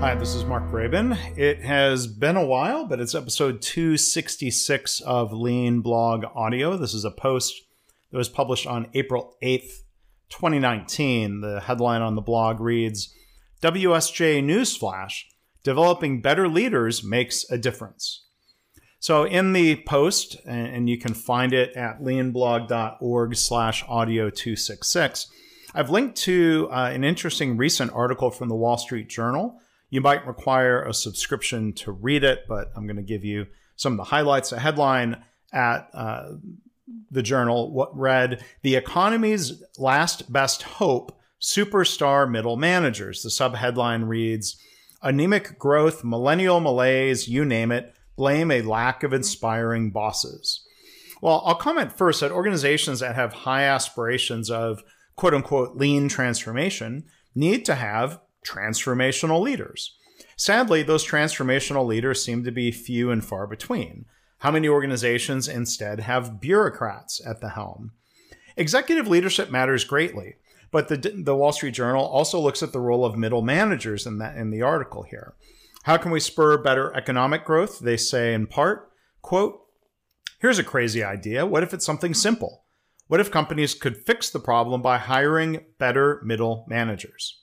Hi, this is Mark Graban. It has been a while, but it's episode 266 of Lean Blog Audio. This is a post that was published on April 8th, 2019. The headline on the blog reads WSJ Newsflash Developing Better Leaders Makes a Difference. So in the post, and you can find it at leanblog.org slash audio 266, I've linked to uh, an interesting recent article from the Wall Street Journal you might require a subscription to read it, but I'm going to give you some of the highlights. A headline at uh, the journal what read The Economy's Last Best Hope Superstar Middle Managers. The subheadline reads Anemic growth, millennial malaise, you name it, blame a lack of inspiring bosses. Well, I'll comment first that organizations that have high aspirations of quote unquote lean transformation need to have transformational leaders. Sadly, those transformational leaders seem to be few and far between. How many organizations instead have bureaucrats at the helm? Executive leadership matters greatly, but the, the Wall Street Journal also looks at the role of middle managers in, that, in the article here. How can we spur better economic growth? They say in part, quote, here's a crazy idea. What if it's something simple? What if companies could fix the problem by hiring better middle managers?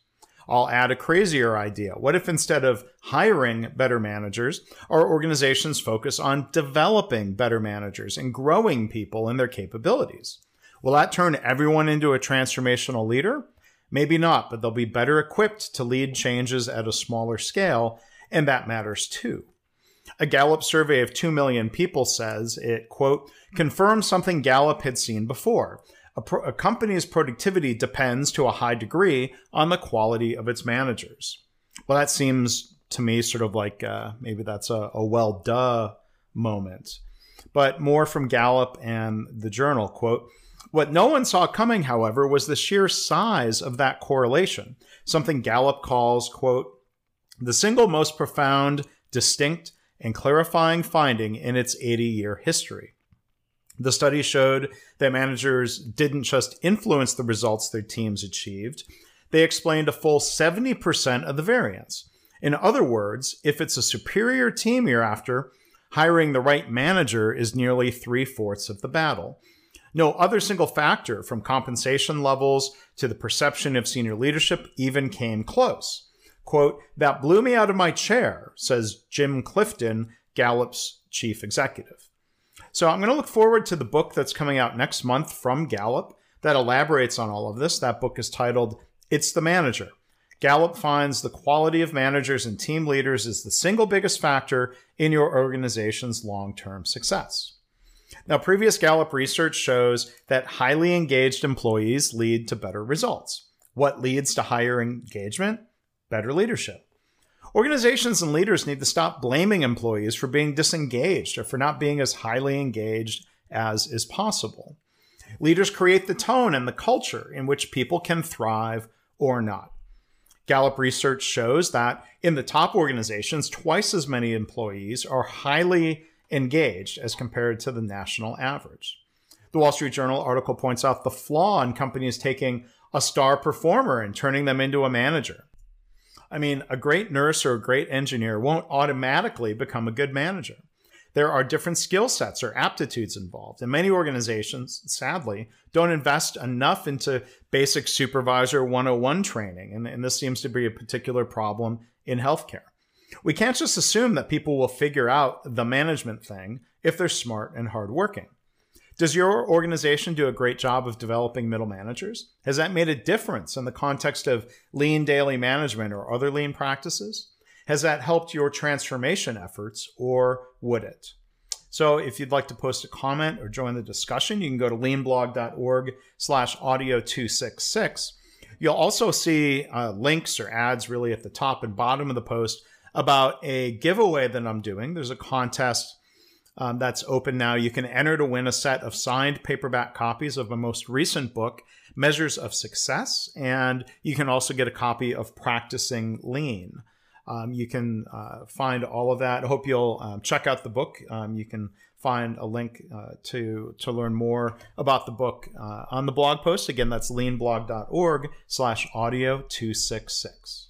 I'll add a crazier idea. What if instead of hiring better managers, our organizations focus on developing better managers and growing people and their capabilities? Will that turn everyone into a transformational leader? Maybe not, but they'll be better equipped to lead changes at a smaller scale, and that matters too. A Gallup survey of 2 million people says it, quote, confirms something Gallup had seen before a, pro- a company's productivity depends to a high degree on the quality of its managers. Well, that seems to me sort of like uh, maybe that's a, a well duh moment. But more from Gallup and the journal quote, what no one saw coming, however, was the sheer size of that correlation, something Gallup calls, quote, the single most profound, distinct, and clarifying finding in its 80 year history. The study showed that managers didn't just influence the results their teams achieved, they explained a full 70% of the variance. In other words, if it's a superior team you're after, hiring the right manager is nearly three fourths of the battle. No other single factor, from compensation levels to the perception of senior leadership, even came close. Quote, that blew me out of my chair, says Jim Clifton, Gallup's chief executive. So I'm going to look forward to the book that's coming out next month from Gallup that elaborates on all of this. That book is titled It's the Manager. Gallup finds the quality of managers and team leaders is the single biggest factor in your organization's long term success. Now, previous Gallup research shows that highly engaged employees lead to better results. What leads to higher engagement? Better leadership. Organizations and leaders need to stop blaming employees for being disengaged or for not being as highly engaged as is possible. Leaders create the tone and the culture in which people can thrive or not. Gallup research shows that in the top organizations, twice as many employees are highly engaged as compared to the national average. The Wall Street Journal article points out the flaw in companies taking a star performer and turning them into a manager. I mean, a great nurse or a great engineer won't automatically become a good manager. There are different skill sets or aptitudes involved, and many organizations, sadly, don't invest enough into basic supervisor 101 training, and, and this seems to be a particular problem in healthcare. We can't just assume that people will figure out the management thing if they're smart and hardworking. Does your organization do a great job of developing middle managers? Has that made a difference in the context of lean daily management or other lean practices? Has that helped your transformation efforts or would it? So if you'd like to post a comment or join the discussion, you can go to leanblog.org slash audio 266. You'll also see uh, links or ads really at the top and bottom of the post about a giveaway that I'm doing. There's a contest um, that's open now. You can enter to win a set of signed paperback copies of my most recent book, Measures of Success, and you can also get a copy of Practicing Lean. Um, you can uh, find all of that. I hope you'll um, check out the book. Um, you can find a link uh, to to learn more about the book uh, on the blog post. Again, that's leanblog.org slash audio 266.